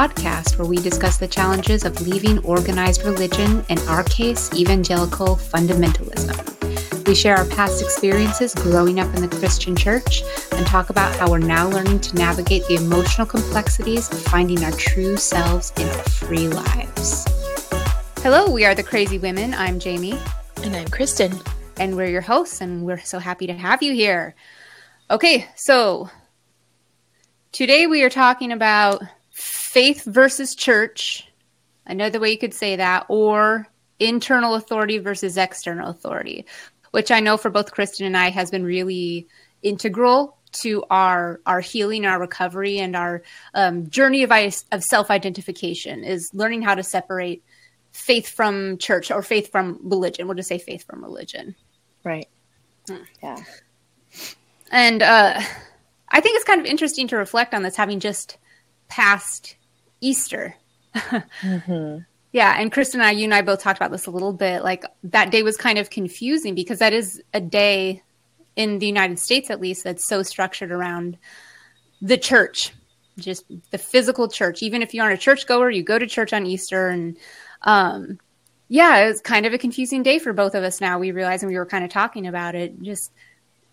Podcast, where we discuss the challenges of leaving organized religion, in our case, evangelical fundamentalism. We share our past experiences growing up in the Christian church and talk about how we're now learning to navigate the emotional complexities of finding our true selves in our free lives. Hello, we are the Crazy Women. I'm Jamie. And I'm Kristen. And we're your hosts, and we're so happy to have you here. Okay, so Today we are talking about faith versus church. Another way you could say that, or internal authority versus external authority, which I know for both Kristen and I has been really integral to our our healing, our recovery, and our um, journey of of self identification. Is learning how to separate faith from church or faith from religion. We'll just say faith from religion. Right. Hmm. Yeah. And uh, I think it's kind of interesting to reflect on this, having just passed Easter. mm-hmm. Yeah, and Kristen and I, you and I both talked about this a little bit. Like that day was kind of confusing because that is a day in the United States, at least, that's so structured around the church, just the physical church. Even if you aren't a churchgoer, you go to church on Easter, and um, yeah, it's kind of a confusing day for both of us. Now we realize, and we were kind of talking about it, just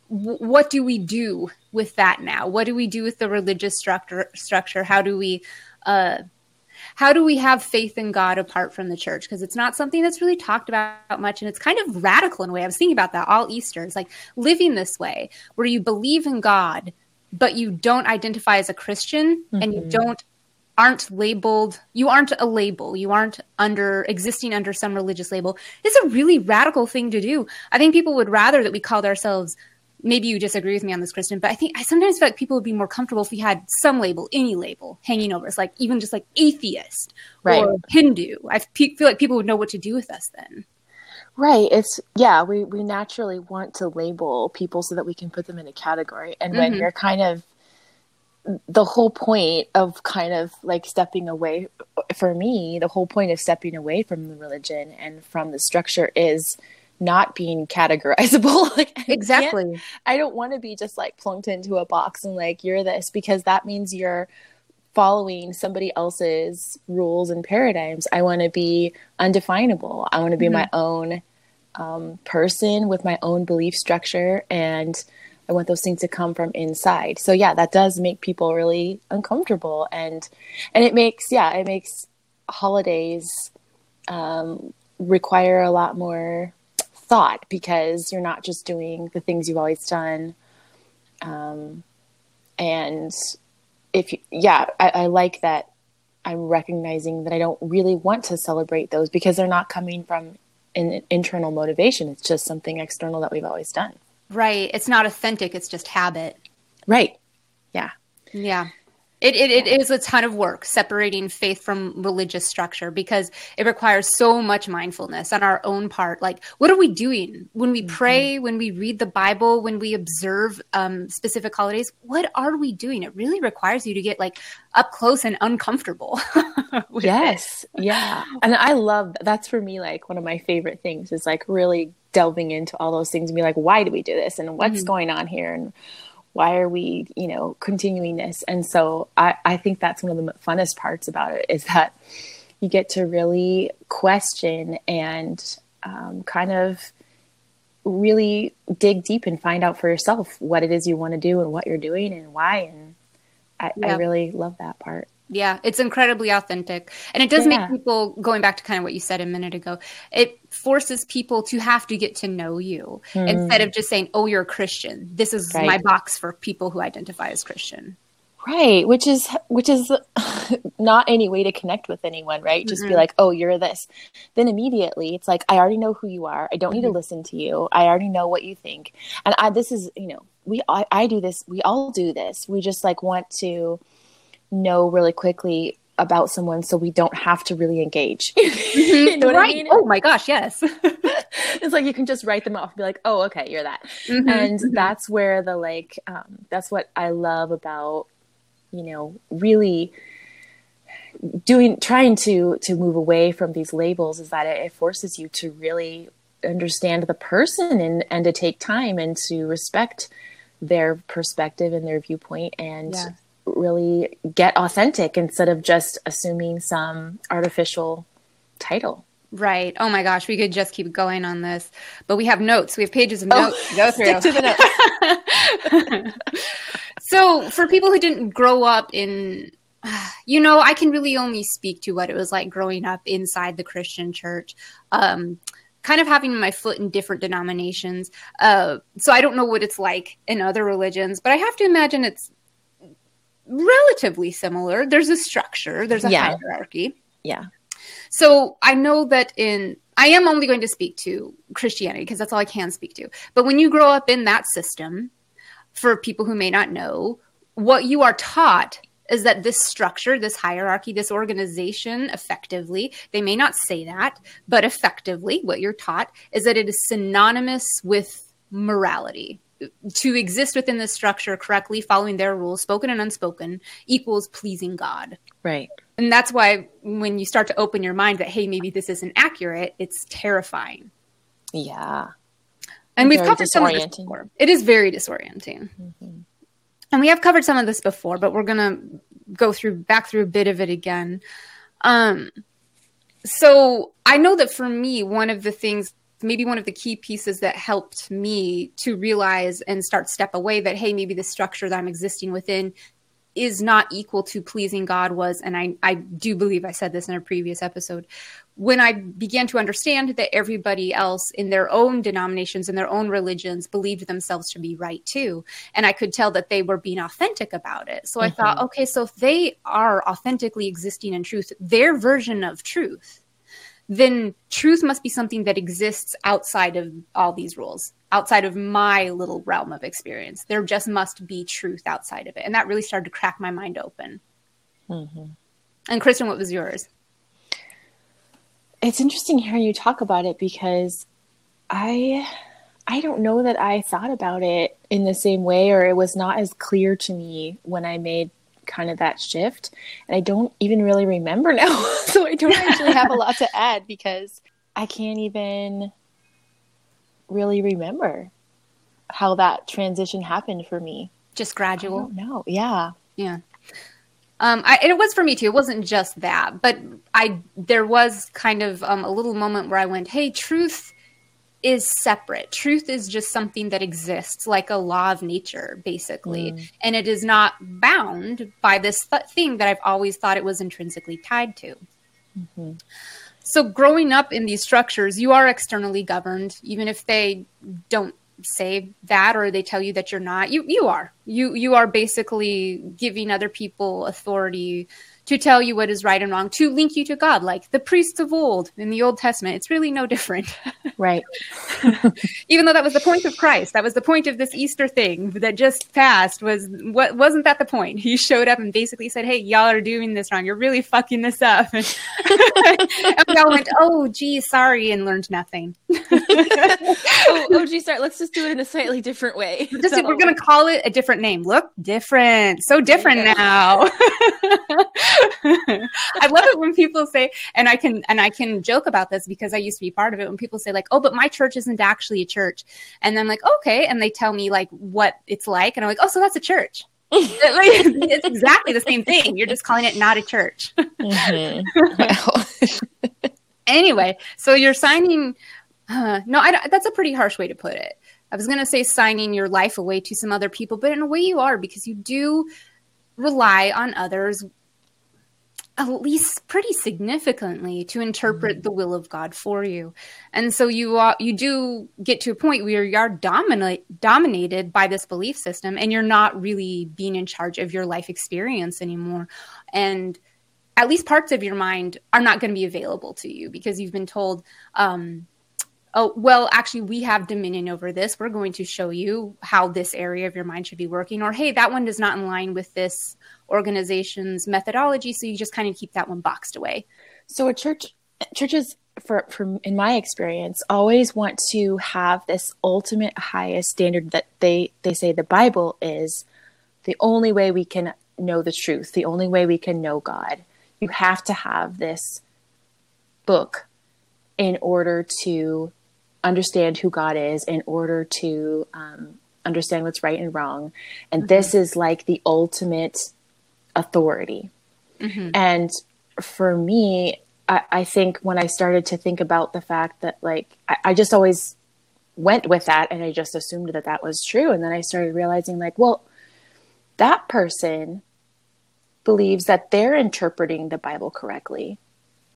what do we do with that now? What do we do with the religious structure? Structure? How do we, uh, how do we have faith in God apart from the church? Because it's not something that's really talked about much, and it's kind of radical in a way. I was thinking about that all Easter. It's like living this way, where you believe in God, but you don't identify as a Christian, mm-hmm. and you mm-hmm. don't aren't labeled you aren't a label you aren't under existing under some religious label it's a really radical thing to do i think people would rather that we called ourselves maybe you disagree with me on this, Kristen, but I think I sometimes feel like people would be more comfortable if we had some label, any label hanging over us, like even just like atheist right. or Hindu. I feel like people would know what to do with us then. Right. It's yeah, we we naturally want to label people so that we can put them in a category. And mm-hmm. when you're kind of the whole point of kind of like stepping away for me, the whole point of stepping away from the religion and from the structure is not being categorizable. like exactly. I, I don't want to be just like plunked into a box and like you're this because that means you're following somebody else's rules and paradigms. I want to be undefinable. I want to be mm-hmm. my own um, person with my own belief structure and I want those things to come from inside. So yeah, that does make people really uncomfortable and and it makes yeah, it makes holidays um, require a lot more thought because you're not just doing the things you've always done. Um, and if you, yeah, I, I like that I'm recognizing that I don't really want to celebrate those because they're not coming from an internal motivation. It's just something external that we've always done. Right. It's not authentic. It's just habit. Right. Yeah. Yeah. It, it, it is a ton of work separating faith from religious structure because it requires so much mindfulness on our own part. Like, what are we doing when we mm-hmm. pray, when we read the Bible, when we observe um, specific holidays? What are we doing? It really requires you to get like up close and uncomfortable. yes. It. Yeah. And I love that's for me like one of my favorite things is like really delving into all those things and be like, why do we do this? And what's mm-hmm. going on here? And why are we you know continuing this? And so I, I think that's one of the funnest parts about it is that you get to really question and um, kind of really dig deep and find out for yourself what it is you want to do and what you're doing and why. And I, yeah. I really love that part yeah, it's incredibly authentic. And it does yeah. make people, going back to kind of what you said a minute ago, it forces people to have to get to know you mm. instead of just saying, oh, you're a Christian. This is right. my box for people who identify as Christian. Right, which is which is not any way to connect with anyone, right? Just mm-hmm. be like, "Oh, you're this." Then immediately, it's like, "I already know who you are. I don't mm-hmm. need to mm-hmm. listen to you. I already know what you think." And I this is, you know, we I, I do this. We all do this. We just like want to know really quickly about someone so we don't have to really engage. Mm-hmm. you know right. I mean? Oh my gosh, yes. it's like you can just write them off and be like, oh, okay, you're that. Mm-hmm. And mm-hmm. that's where the like, um, that's what I love about, you know, really doing, trying to, to move away from these labels is that it, it forces you to really understand the person and, and to take time and to respect their perspective and their viewpoint and yeah really get authentic instead of just assuming some artificial title. Right. Oh my gosh, we could just keep going on this, but we have notes. We have pages of oh, notes to go through. to the notes. so, for people who didn't grow up in, you know, I can really only speak to what it was like growing up inside the Christian church. Um, kind of having my foot in different denominations. Uh, so I don't know what it's like in other religions, but I have to imagine it's relatively similar. There's a structure, there's a yeah. hierarchy. Yeah. So I know that in I am only going to speak to Christianity because that's all I can speak to. But when you grow up in that system, for people who may not know, what you are taught is that this structure, this hierarchy, this organization, effectively, they may not say that, but effectively, what you're taught is that it is synonymous with morality. To exist within this structure correctly, following their rules, spoken and unspoken, equals pleasing God. Right. And that's why when you start to open your mind that, hey, maybe this isn't accurate, it's terrifying. Yeah. And, we've covered some of this before. It is very disorienting. Mm-hmm. And we have covered some of this before, but we're going to go through back through a bit of it again. Um, so I know that for me, one of the things, maybe one of the key pieces that helped me to realize and start step away that, hey, maybe the structure that I'm existing within is not equal to pleasing God was, and I, I do believe I said this in a previous episode, when I began to understand that everybody else in their own denominations and their own religions believed themselves to be right too. And I could tell that they were being authentic about it. So mm-hmm. I thought, okay, so if they are authentically existing in truth, their version of truth, then truth must be something that exists outside of all these rules outside of my little realm of experience. There just must be truth outside of it. And that really started to crack my mind open. Mm-hmm. And Kristen, what was yours? It's interesting hearing you talk about it because I I don't know that I thought about it in the same way or it was not as clear to me when I made kind of that shift and I don't even really remember now. so I don't actually have a lot to add because I can't even really remember how that transition happened for me. Just gradual? No, yeah. Yeah. Um, I, it was for me too. It wasn't just that, but I there was kind of um, a little moment where I went, "Hey, truth is separate. Truth is just something that exists, like a law of nature, basically, mm. and it is not bound by this th- thing that I've always thought it was intrinsically tied to." Mm-hmm. So, growing up in these structures, you are externally governed, even if they don't say that or they tell you that you're not. You you are. You you are basically giving other people authority to tell you what is right and wrong, to link you to God, like the priests of old in the Old Testament. It's really no different. Right. Even though that was the point of Christ, that was the point of this Easter thing that just passed. Was what wasn't that the point? He showed up and basically said, "Hey, y'all are doing this wrong. You're really fucking this up." and we all went, "Oh, gee, sorry," and learned nothing. oh, gee, sorry. Let's just do it in a slightly different way. Just, so. We're gonna call it a different name. Look different, so different now. I love it when people say, and I can and I can joke about this because I used to be part of it. When people say like, "Oh, but my church isn't actually a church," and I'm like, "Okay," and they tell me like what it's like, and I'm like, "Oh, so that's a church." it's exactly the same thing. You're just calling it not a church. Mm-hmm. anyway, so you're signing. Uh, no, I, that's a pretty harsh way to put it. I was going to say signing your life away to some other people, but in a way you are because you do rely on others at least pretty significantly to interpret mm-hmm. the will of God for you. And so you uh, you do get to a point where you are dominate, dominated by this belief system and you're not really being in charge of your life experience anymore. And at least parts of your mind are not going to be available to you because you've been told um, oh, well, actually, we have dominion over this. We're going to show you how this area of your mind should be working. Or, hey, that one does not in line with this organization's methodology. So you just kind of keep that one boxed away. So a church, churches, for, for in my experience, always want to have this ultimate highest standard that they, they say the Bible is the only way we can know the truth, the only way we can know God. You have to have this book in order to understand who God is, in order to um, understand what's right and wrong. And mm-hmm. this is like the ultimate authority. Mm-hmm. And for me, I, I, think when I started to think about the fact that, like, I, I just always went with that and I just assumed that that was true. And then I started realizing, like, well, that person believes that they're interpreting the Bible correctly.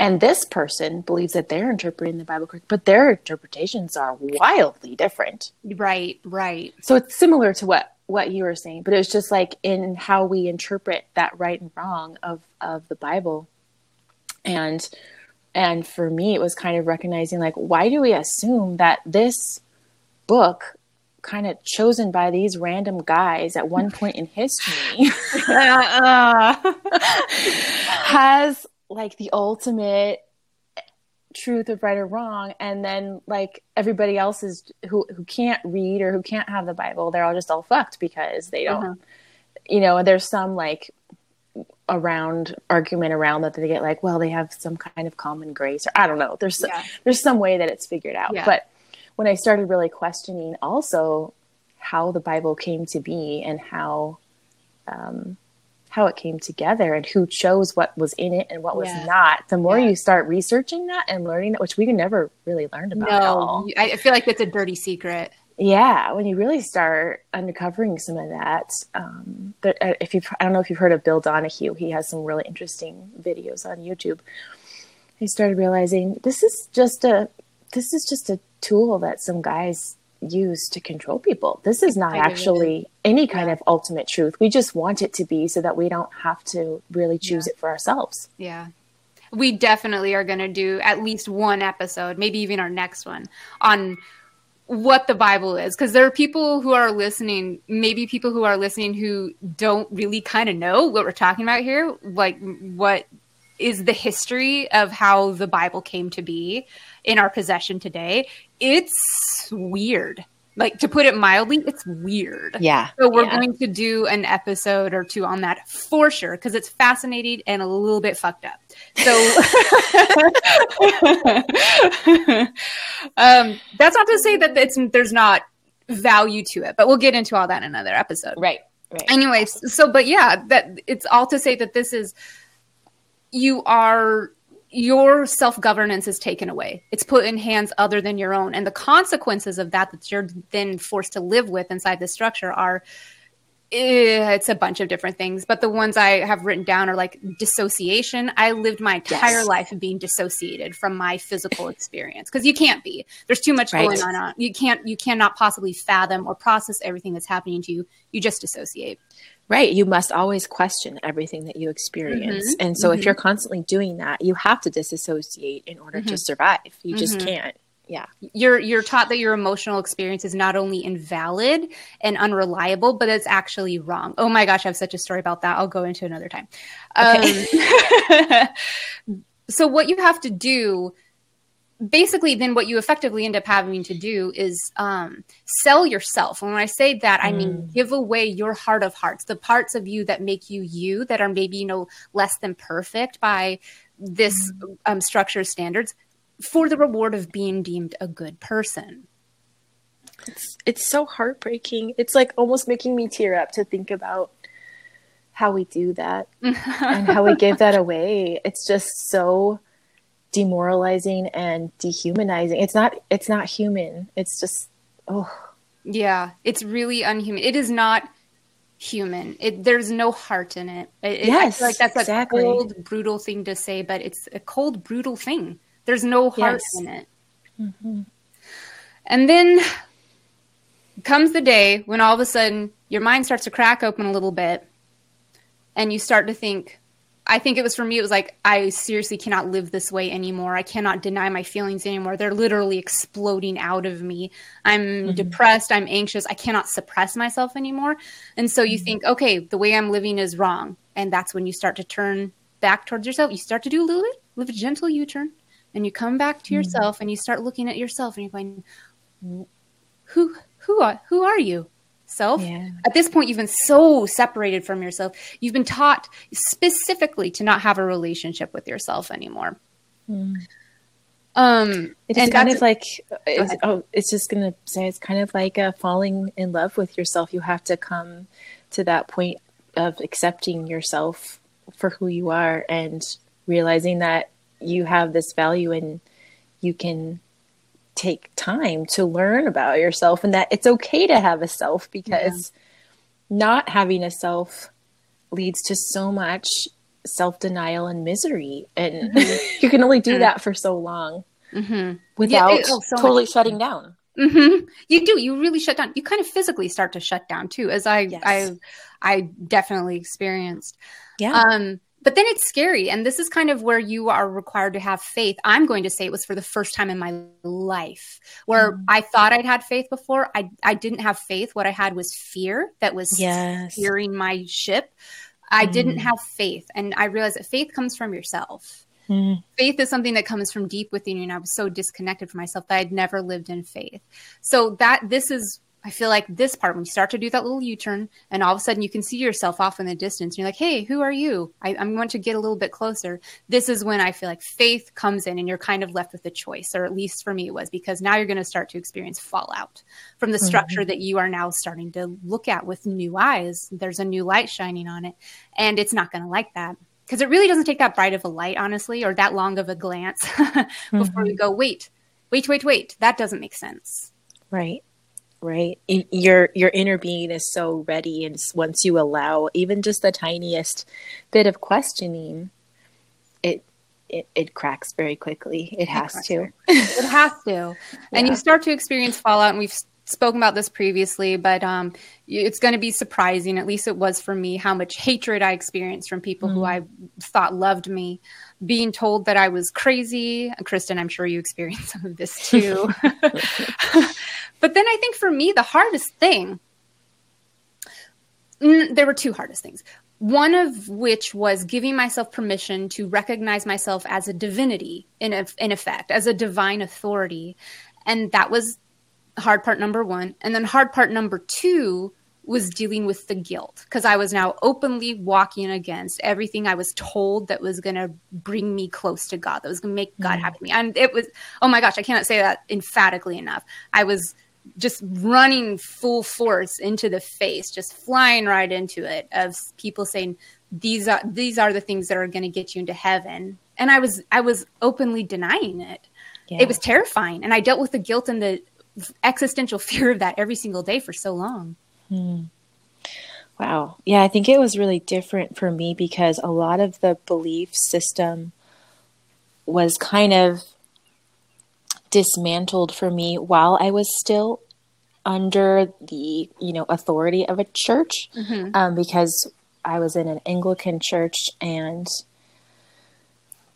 And this person believes that they're interpreting the Bible correctly, but their interpretations are wildly different. Right, right. So it's similar to what what you were saying, but it's just like in how we interpret that right and wrong of of the Bible. And and for me it was kind of recognizing like why do we assume that this book kind of chosen by these random guys at one point in history uh-uh. has like the ultimate truth of right or wrong and then like everybody else is who who can't read or who can't have the bible they're all just all fucked because they don't uh-huh. you know there's some like around argument around that they get like well they have some kind of common grace or i don't know there's yeah. there's some way that it's figured out yeah. but when i started really questioning also how the bible came to be and how um how it came together and who chose what was in it and what was yeah. not. The more yeah. you start researching that and learning that, which we never really learned about. No, I feel like it's a dirty secret. Yeah, when you really start uncovering some of that, um, but uh, if you, I don't know if you've heard of Bill Donahue, he has some really interesting videos on YouTube. He started realizing this is just a, this is just a tool that some guys used to control people. This is not actually any kind yeah. of ultimate truth. We just want it to be so that we don't have to really choose yeah. it for ourselves. Yeah. We definitely are going to do at least one episode, maybe even our next one, on what the Bible is. Because there are people who are listening, maybe people who are listening who don't really kind of know what we're talking about here, like what is the history of how the Bible came to be in our possession today. It's weird. Like to put it mildly, it's weird. Yeah. So we're yeah. going to do an episode or two on that for sure because it's fascinating and a little bit fucked up. So um, that's not to say that it's there's not value to it, but we'll get into all that in another episode. Right. Right. Anyways, so but yeah, that it's all to say that this is you are your self governance is taken away. It's put in hands other than your own. And the consequences of that that you're then forced to live with inside the structure are eh, it's a bunch of different things. But the ones I have written down are like dissociation. I lived my entire yes. life being dissociated from my physical experience because you can't be. There's too much right. going on. You can't, you cannot possibly fathom or process everything that's happening to you. You just dissociate. Right. You must always question everything that you experience. Mm-hmm. And so mm-hmm. if you're constantly doing that, you have to disassociate in order mm-hmm. to survive. You just mm-hmm. can't. Yeah. You're you're taught that your emotional experience is not only invalid and unreliable, but it's actually wrong. Oh my gosh, I have such a story about that. I'll go into another time. Okay. Um, so what you have to do basically then what you effectively end up having to do is um, sell yourself and when i say that mm. i mean mm. give away your heart of hearts the parts of you that make you you that are maybe you know less than perfect by this mm. um, structure standards for the reward of being deemed a good person it's it's so heartbreaking it's like almost making me tear up to think about how we do that and how we give that away it's just so demoralizing and dehumanizing. It's not it's not human. It's just oh. Yeah, it's really unhuman. It is not human. It, there's no heart in it. it yes, like that's exactly. a cold, brutal thing to say, but it's a cold, brutal thing. There's no heart yes. in it. Mm-hmm. And then comes the day when all of a sudden your mind starts to crack open a little bit, and you start to think, I think it was for me, it was like, I seriously cannot live this way anymore. I cannot deny my feelings anymore. They're literally exploding out of me. I'm mm-hmm. depressed. I'm anxious. I cannot suppress myself anymore. And so you mm-hmm. think, okay, the way I'm living is wrong. And that's when you start to turn back towards yourself. You start to do a little bit, live a gentle U turn, and you come back to mm-hmm. yourself and you start looking at yourself and you're going, who, who, are, who are you? Self. Yeah. At this point, you've been so separated from yourself. You've been taught specifically to not have a relationship with yourself anymore. Mm. Um, it's kind of like it's, oh, it's just gonna say it's kind of like uh, falling in love with yourself. You have to come to that point of accepting yourself for who you are and realizing that you have this value and you can take time to learn about yourself and that it's okay to have a self because yeah. not having a self leads to so much self-denial and misery and mm-hmm. you can only do mm-hmm. that for so long mm-hmm. without yeah, it, oh, so totally shutting down mm-hmm. you do you really shut down you kind of physically start to shut down too as i yes. i i definitely experienced yeah um but then it's scary and this is kind of where you are required to have faith i'm going to say it was for the first time in my life where mm. i thought i'd had faith before I, I didn't have faith what i had was fear that was yes. steering my ship i mm. didn't have faith and i realized that faith comes from yourself mm. faith is something that comes from deep within you and i was so disconnected from myself that i'd never lived in faith so that this is I feel like this part, when you start to do that little U turn, and all of a sudden you can see yourself off in the distance, and you're like, hey, who are you? I, am going to get a little bit closer. This is when I feel like faith comes in, and you're kind of left with a choice, or at least for me, it was because now you're going to start to experience fallout from the structure mm-hmm. that you are now starting to look at with new eyes. There's a new light shining on it, and it's not going to like that because it really doesn't take that bright of a light, honestly, or that long of a glance before mm-hmm. we go, wait, wait, wait, wait. That doesn't make sense. Right right? Your your inner being is so ready and once you allow even just the tiniest bit of questioning it it, it cracks very quickly. It has it to. it has to. Yeah. and you start to experience fallout and we've spoken about this previously but um, it's going to be surprising at least it was for me how much hatred i experienced from people mm. who i thought loved me. Being told that i was crazy kristen i'm sure you experienced some of this too But then I think for me, the hardest thing, mm, there were two hardest things. One of which was giving myself permission to recognize myself as a divinity, in, a, in effect, as a divine authority. And that was hard part number one. And then hard part number two was dealing with the guilt because I was now openly walking against everything I was told that was going to bring me close to God, that was going to make God mm. happy with me. And it was, oh my gosh, I cannot say that emphatically enough. I was just running full force into the face, just flying right into it of people saying these are these are the things that are going to get you into heaven. And I was I was openly denying it. Yeah. It was terrifying, and I dealt with the guilt and the existential fear of that every single day for so long. Hmm. Wow. Yeah, I think it was really different for me because a lot of the belief system was kind of dismantled for me while I was still under the you know authority of a church mm-hmm. um, because I was in an Anglican church and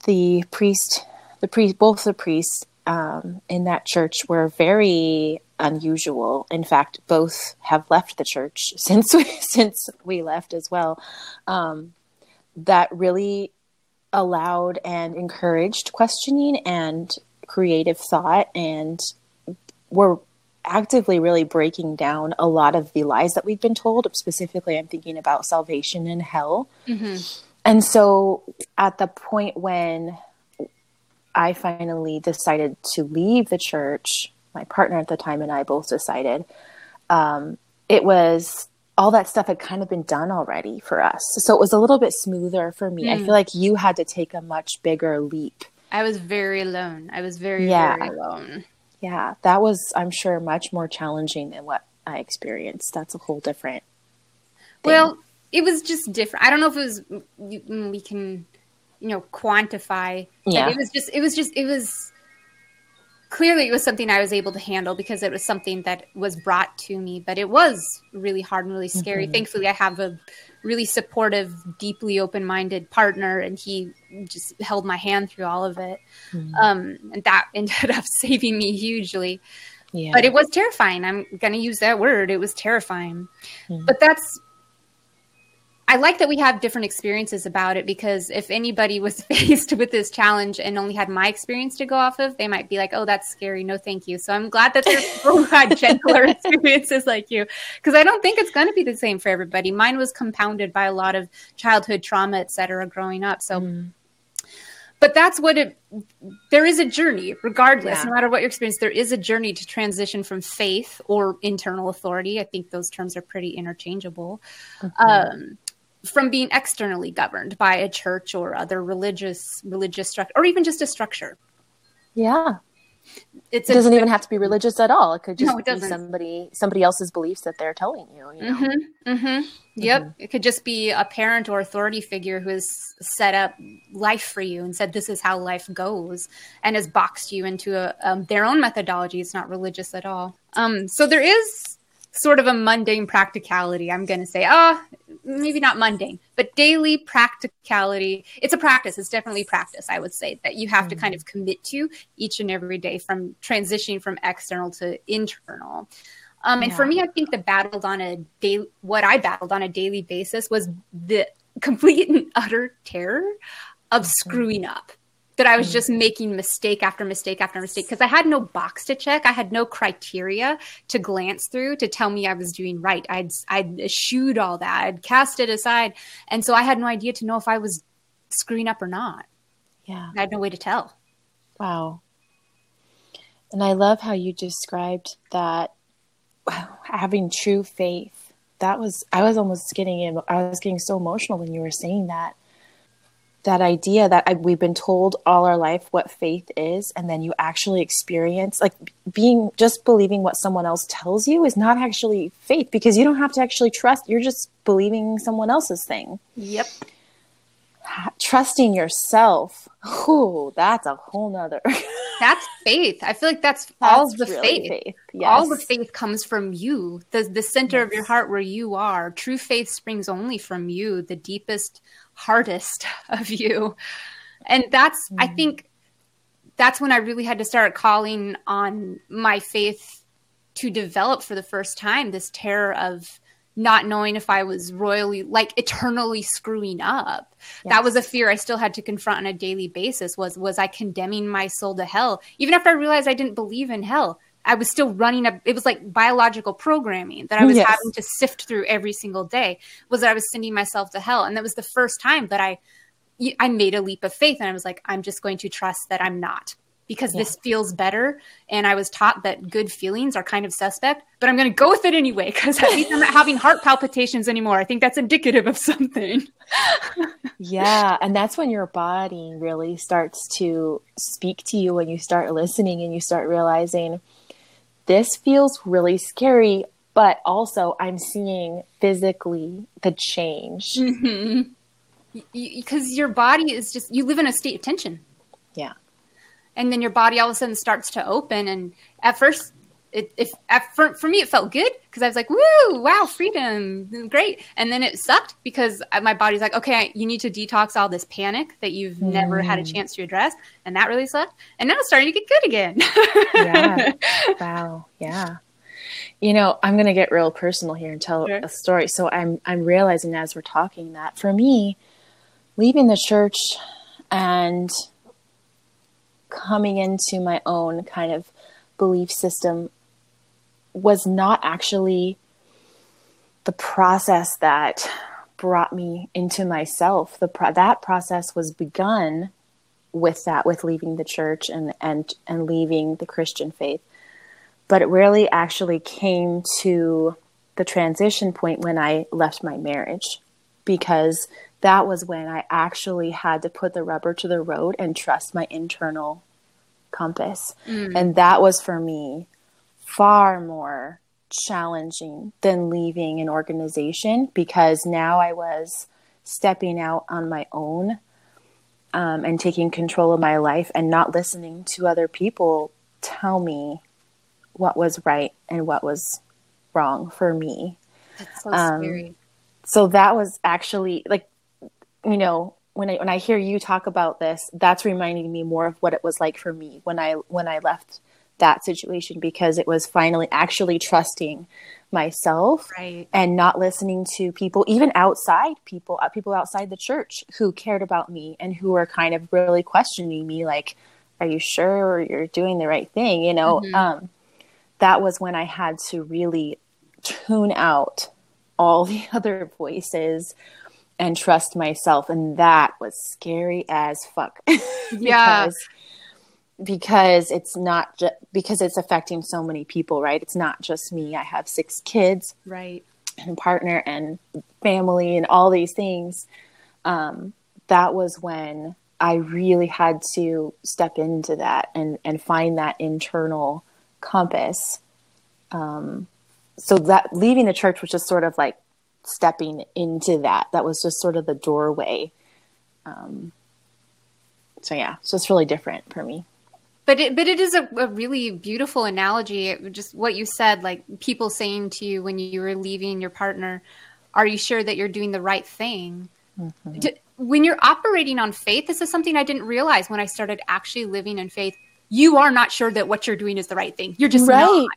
the priest the priest both the priests um, in that church were very unusual. In fact, both have left the church since we since we left as well. Um, that really allowed and encouraged questioning and creative thought and we're actively really breaking down a lot of the lies that we've been told. Specifically, I'm thinking about salvation and hell. Mm-hmm. And so at the point when I finally decided to leave the church, my partner at the time and I both decided, um, it was all that stuff had kind of been done already for us. So it was a little bit smoother for me. Mm. I feel like you had to take a much bigger leap I was very alone. I was very, yeah. very alone. Yeah, that was, I'm sure, much more challenging than what I experienced. That's a whole different. Thing. Well, it was just different. I don't know if it was mm, we can, you know, quantify. Yeah. It was just. It was just. It was clearly it was something I was able to handle because it was something that was brought to me. But it was really hard and really scary. Mm-hmm. Thankfully, I have a really supportive, deeply open minded partner, and he just held my hand through all of it. Mm-hmm. Um, and that ended up saving me hugely. Yeah. But it was terrifying. I'm going to use that word. It was terrifying. Mm-hmm. But that's I like that we have different experiences about it because if anybody was faced with this challenge and only had my experience to go off of, they might be like, "Oh, that's scary. No, thank you." So I'm glad that there's people who had gentler experiences like you, because I don't think it's going to be the same for everybody. Mine was compounded by a lot of childhood trauma, et cetera, growing up. So. Mm. But that's what it. There is a journey, regardless, yeah. no matter what your experience. There is a journey to transition from faith or internal authority. I think those terms are pretty interchangeable. Mm-hmm. Um, from being externally governed by a church or other religious religious structure or even just a structure yeah it's it doesn't a, even have to be religious at all. It could just no, it be somebody somebody else's beliefs that they're telling you. you know? mm-hmm, mm-hmm. Yep, mm-hmm. it could just be a parent or authority figure who has set up life for you and said this is how life goes, and has boxed you into a, um, their own methodology. It's not religious at all. Um, so there is sort of a mundane practicality. I'm going to say, ah, oh, maybe not mundane, but daily practicality. It's a practice. It's definitely practice, I would say, that you have mm-hmm. to kind of commit to each and every day from transitioning from external to internal. Um, and yeah. for me, I think the battled on a day, what I battled on a daily basis was the complete and utter terror of mm-hmm. screwing up that I was mm. just making mistake after mistake after mistake because I had no box to check. I had no criteria to glance through to tell me I was doing right. I'd I'd eschewed all that. I'd cast it aside, and so I had no idea to know if I was screwing up or not. Yeah, I had no way to tell. Wow. And I love how you described that having true faith. That was I was almost getting I was getting so emotional when you were saying that that idea that I, we've been told all our life what faith is and then you actually experience like being just believing what someone else tells you is not actually faith because you don't have to actually trust you're just believing someone else's thing yep trusting yourself oh that's a whole nother that's faith i feel like that's, that's all the really faith, faith. Yes. all the faith comes from you the, the center yes. of your heart where you are true faith springs only from you the deepest hardest of you. And that's, mm. I think, that's when I really had to start calling on my faith to develop for the first time this terror of not knowing if I was royally, like eternally screwing up. Yes. That was a fear I still had to confront on a daily basis. Was was I condemning my soul to hell? Even after I realized I didn't believe in hell, I was still running a it was like biological programming that I was yes. having to sift through every single day was that I was sending myself to hell. And that was the first time that I I made a leap of faith and I was like I'm just going to trust that I'm not because yeah. this feels better. And I was taught that good feelings are kind of suspect but I'm going to go with it anyway cuz at least I'm not having heart palpitations anymore. I think that's indicative of something. Yeah. And that's when your body really starts to speak to you when you start listening and you start realizing this feels really scary, but also I'm seeing physically the change. Because mm-hmm. your body is just, you live in a state of tension. Yeah. And then your body all of a sudden starts to open. And at first, it, if for, for me it felt good because I was like, "Woo, wow, freedom, great!" And then it sucked because my body's like, "Okay, you need to detox all this panic that you've mm. never had a mm. chance to address," and that really sucked. And now it's starting to get good again. yeah. Wow. Yeah. You know, I'm going to get real personal here and tell sure. a story. So I'm I'm realizing as we're talking that for me, leaving the church and coming into my own kind of belief system was not actually the process that brought me into myself. The pro- that process was begun with that, with leaving the church and and and leaving the Christian faith. But it really actually came to the transition point when I left my marriage, because that was when I actually had to put the rubber to the road and trust my internal compass. Mm. And that was for me far more challenging than leaving an organization because now I was stepping out on my own um, and taking control of my life and not listening to other people tell me what was right and what was wrong for me. That's so um, scary. So that was actually like, you know, when I when I hear you talk about this, that's reminding me more of what it was like for me when I when I left that situation because it was finally actually trusting myself right. and not listening to people even outside people uh, people outside the church who cared about me and who were kind of really questioning me like are you sure you're doing the right thing you know mm-hmm. um, that was when i had to really tune out all the other voices and trust myself and that was scary as fuck yeah because it's not just because it's affecting so many people right it's not just me i have six kids right and partner and family and all these things, um, that was when I really had to step into that and, and find that internal compass. Um, so that leaving the church was just sort of like stepping into that. That was just sort of the doorway. Um, so yeah, so it's really different for me. But it, but it is a, a really beautiful analogy. It, just what you said, like people saying to you when you were leaving your partner, "Are you sure that you're doing the right thing?" Mm-hmm. To, when you're operating on faith, this is something I didn't realize when I started actually living in faith you are not sure that what you're doing is the right thing. You're just right,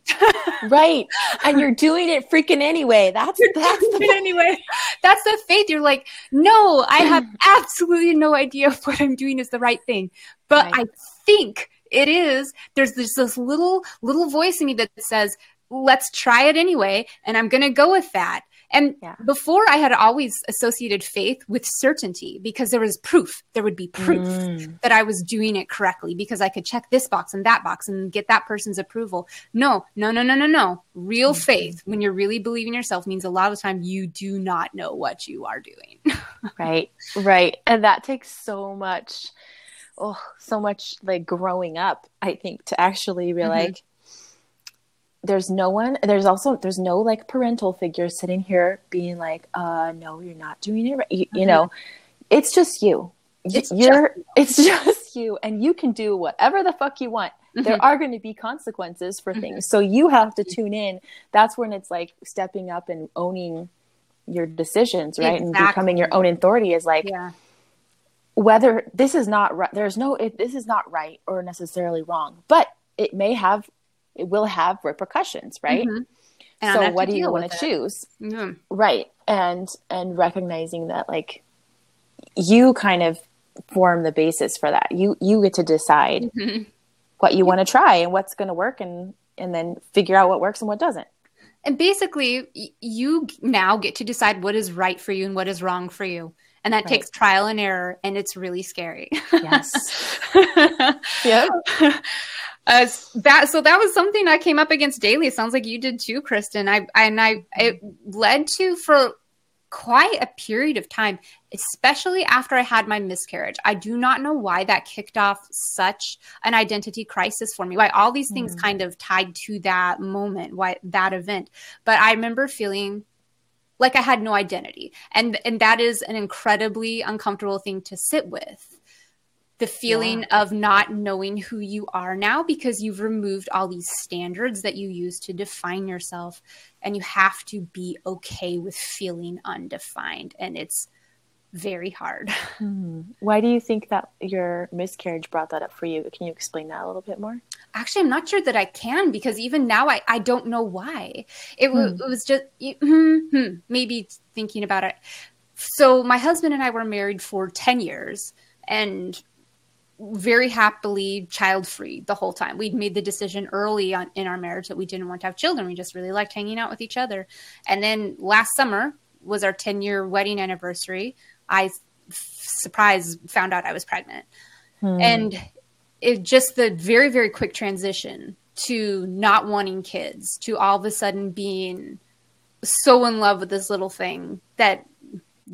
right, and you're doing it freaking anyway. That's you're that's the anyway. That's the faith. You're like, no, I have absolutely no idea if what I'm doing is the right thing, but right. I think it is. There's this, this little little voice in me that says, let's try it anyway, and I'm going to go with that. And yeah. before I had always associated faith with certainty because there was proof. There would be proof mm. that I was doing it correctly because I could check this box and that box and get that person's approval. No, no, no, no, no, no. Real mm-hmm. faith, when you're really believing yourself, means a lot of the time you do not know what you are doing. right, right. And that takes so much, oh, so much like growing up, I think, to actually be mm-hmm. like, there's no one there's also there's no like parental figure sitting here being like uh no you're not doing it right you, mm-hmm. you know it's just you it's you're just it's just you and you can do whatever the fuck you want mm-hmm. there are going to be consequences for mm-hmm. things so you have to tune in that's when it's like stepping up and owning your decisions right exactly. and becoming your own authority is like yeah. Whether this is not right there's no it, this is not right or necessarily wrong but it may have it will have repercussions, right? Mm-hmm. So what do you want to choose? Mm-hmm. Right. And and recognizing that like you kind of form the basis for that. You you get to decide mm-hmm. what you want to try and what's going to work and and then figure out what works and what doesn't. And basically you now get to decide what is right for you and what is wrong for you. And that right. takes trial and error and it's really scary. Yes. yeah. Uh, that so that was something I came up against daily. It sounds like you did too, Kristen. I and I it led to for quite a period of time, especially after I had my miscarriage. I do not know why that kicked off such an identity crisis for me. Why all these things mm. kind of tied to that moment, why that event. But I remember feeling like I had no identity. And and that is an incredibly uncomfortable thing to sit with the feeling yeah. of not knowing who you are now because you've removed all these standards that you use to define yourself and you have to be okay with feeling undefined and it's very hard hmm. why do you think that your miscarriage brought that up for you can you explain that a little bit more actually i'm not sure that i can because even now i, I don't know why it, hmm. it was just hmm, maybe thinking about it so my husband and i were married for 10 years and very happily child free the whole time. We'd made the decision early on in our marriage that we didn't want to have children. We just really liked hanging out with each other. And then last summer was our 10 year wedding anniversary. I surprise found out I was pregnant. Hmm. And it just the very, very quick transition to not wanting kids to all of a sudden being so in love with this little thing that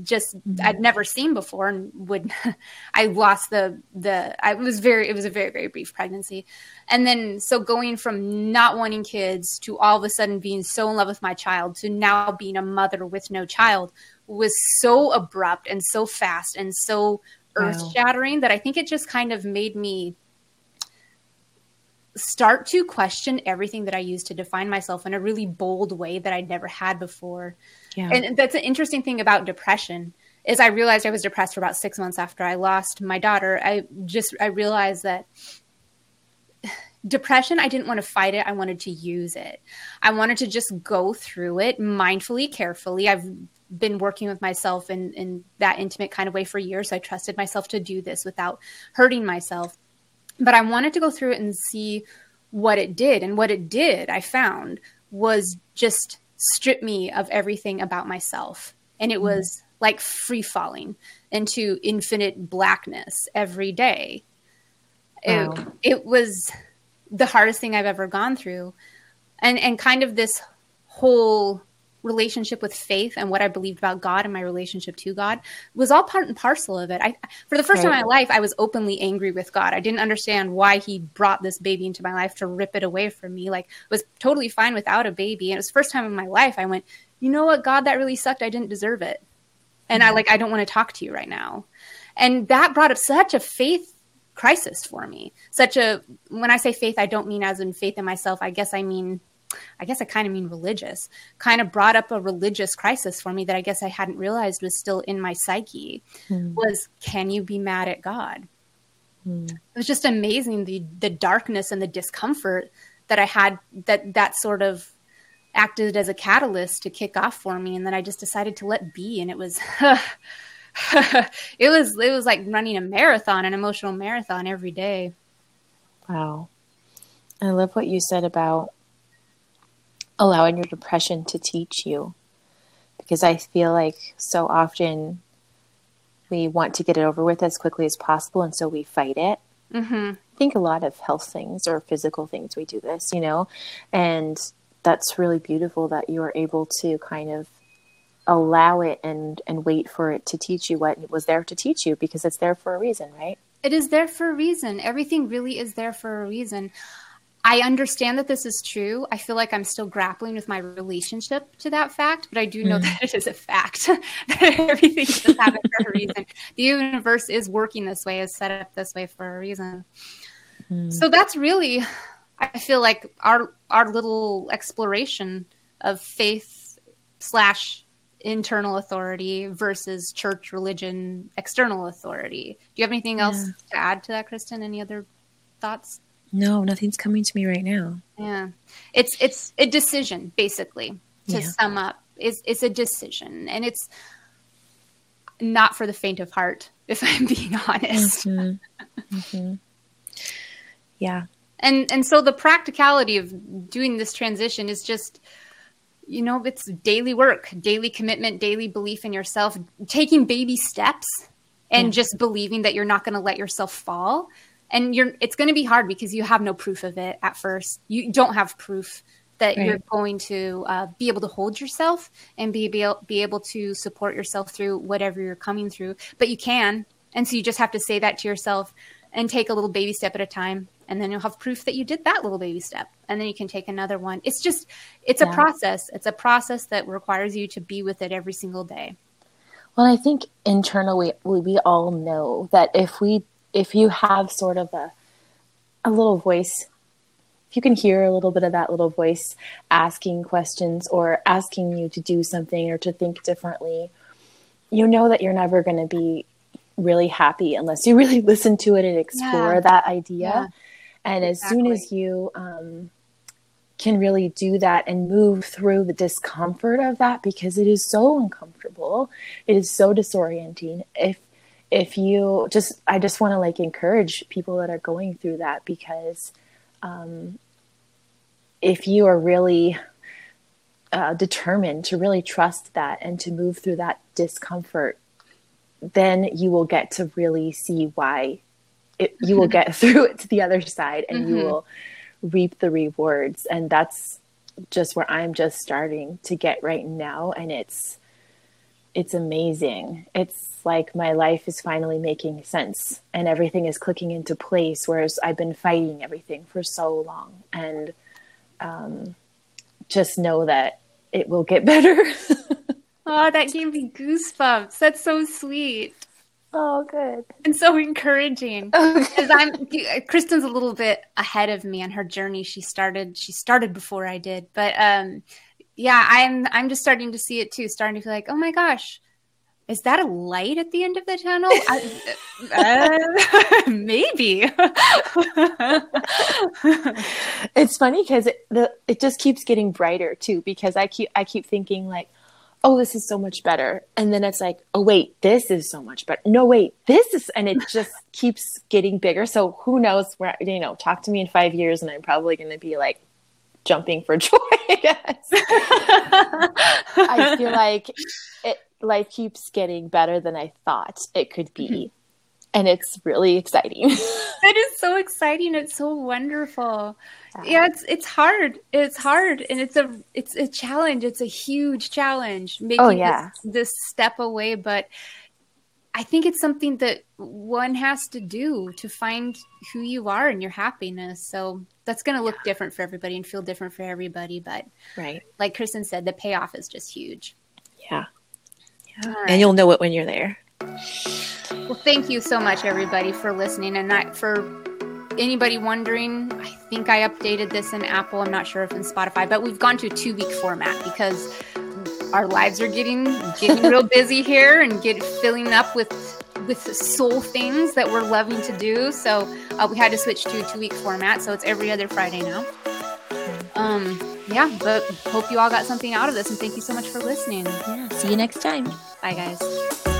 just mm-hmm. I'd never seen before and would I lost the the I was very it was a very very brief pregnancy and then so going from not wanting kids to all of a sudden being so in love with my child to now being a mother with no child was so abrupt and so fast and so earth shattering wow. that I think it just kind of made me start to question everything that I use to define myself in a really bold way that I'd never had before. Yeah. And that's an interesting thing about depression is I realized I was depressed for about 6 months after I lost my daughter. I just I realized that depression I didn't want to fight it, I wanted to use it. I wanted to just go through it mindfully, carefully. I've been working with myself in in that intimate kind of way for years. So I trusted myself to do this without hurting myself but I wanted to go through it and see what it did. And what it did, I found, was just strip me of everything about myself. And it mm-hmm. was like free falling into infinite blackness every day. Wow. It, it was the hardest thing I've ever gone through. And and kind of this whole relationship with faith and what I believed about God and my relationship to God was all part and parcel of it. I, for the first right. time in my life, I was openly angry with God. I didn't understand why He brought this baby into my life to rip it away from me. Like, it was totally fine without a baby. And it was the first time in my life I went, you know what, God, that really sucked. I didn't deserve it. And mm-hmm. I like, I don't want to talk to you right now. And that brought up such a faith crisis for me. Such a, when I say faith, I don't mean as in faith in myself. I guess I mean I guess I kind of mean religious, kind of brought up a religious crisis for me that I guess I hadn't realized was still in my psyche mm. was can you be mad at God? Mm. It was just amazing the the darkness and the discomfort that I had that that sort of acted as a catalyst to kick off for me and then I just decided to let be and it was it was it was like running a marathon, an emotional marathon every day. Wow. I love what you said about allowing your depression to teach you because I feel like so often we want to get it over with as quickly as possible, and so we fight it. Mm-hmm. I think a lot of health things or physical things we do this, you know, and that's really beautiful that you are able to kind of allow it and and wait for it to teach you what it was there to teach you because it's there for a reason, right? It is there for a reason. Everything really is there for a reason. I understand that this is true. I feel like I'm still grappling with my relationship to that fact, but I do know mm. that it is a fact that everything does happen for a reason. The universe is working this way, is set up this way for a reason. Mm. So that's really, I feel like our our little exploration of faith slash internal authority versus church religion external authority. Do you have anything else yeah. to add to that, Kristen? Any other thoughts? No, nothing's coming to me right now. Yeah. It's it's a decision basically to yeah. sum up. It's it's a decision and it's not for the faint of heart if I'm being honest. Mm-hmm. Mm-hmm. Yeah. And and so the practicality of doing this transition is just you know, it's daily work, daily commitment, daily belief in yourself, taking baby steps and yeah. just believing that you're not going to let yourself fall and you're it's going to be hard because you have no proof of it at first. You don't have proof that right. you're going to uh, be able to hold yourself and be, be, be able to support yourself through whatever you're coming through. But you can. And so you just have to say that to yourself and take a little baby step at a time. And then you'll have proof that you did that little baby step. And then you can take another one. It's just it's yeah. a process. It's a process that requires you to be with it every single day. Well i think internally we, we all know that if we if you have sort of a a little voice if you can hear a little bit of that little voice asking questions or asking you to do something or to think differently you know that you're never going to be really happy unless you really listen to it and explore yeah. that idea yeah. and as soon as you um, can really do that and move through the discomfort of that because it is so uncomfortable it is so disorienting if if you just i just want to like encourage people that are going through that because um, if you are really uh, determined to really trust that and to move through that discomfort then you will get to really see why it, you will get through it to the other side and mm-hmm. you will reap the rewards and that's just where i'm just starting to get right now and it's it's amazing. It's like my life is finally making sense and everything is clicking into place, whereas I've been fighting everything for so long. And um, just know that it will get better. oh, that gave me goosebumps. That's so sweet. Oh, good. And so encouraging. Because I'm Kristen's a little bit ahead of me on her journey. She started she started before I did. But um yeah, I'm I'm just starting to see it too. Starting to feel like, oh my gosh, is that a light at the end of the tunnel? I, uh, maybe. it's funny because it, the, it just keeps getting brighter too. Because I keep I keep thinking like, oh, this is so much better, and then it's like, oh wait, this is so much better. No wait, this is, and it just keeps getting bigger. So who knows where you know? Talk to me in five years, and I'm probably going to be like, jumping for joy, I guess. I feel like it, life keeps getting better than I thought it could be. Mm-hmm. and it's really exciting. it is so exciting. It's so wonderful. Yeah, it's it's hard. It's hard, and it's a it's a challenge. It's a huge challenge making oh, yeah. this, this step away, but I think it's something that one has to do to find who you are and your happiness. So that's going to look yeah. different for everybody and feel different for everybody. But right, like Kristen said, the payoff is just huge. Yeah, yeah, right. and you'll know it when you're there. Well, thank you so much, everybody, for listening. And not for anybody wondering, I think I updated this in Apple. I'm not sure if in Spotify, but we've gone to a two week format because our lives are getting getting real busy here and get filling up with with soul things that we're loving to do. So uh, we had to switch to a two week format. So it's every other Friday now. Um, yeah, but hope you all got something out of this and thank you so much for listening. Yeah, see you next time. Bye, guys.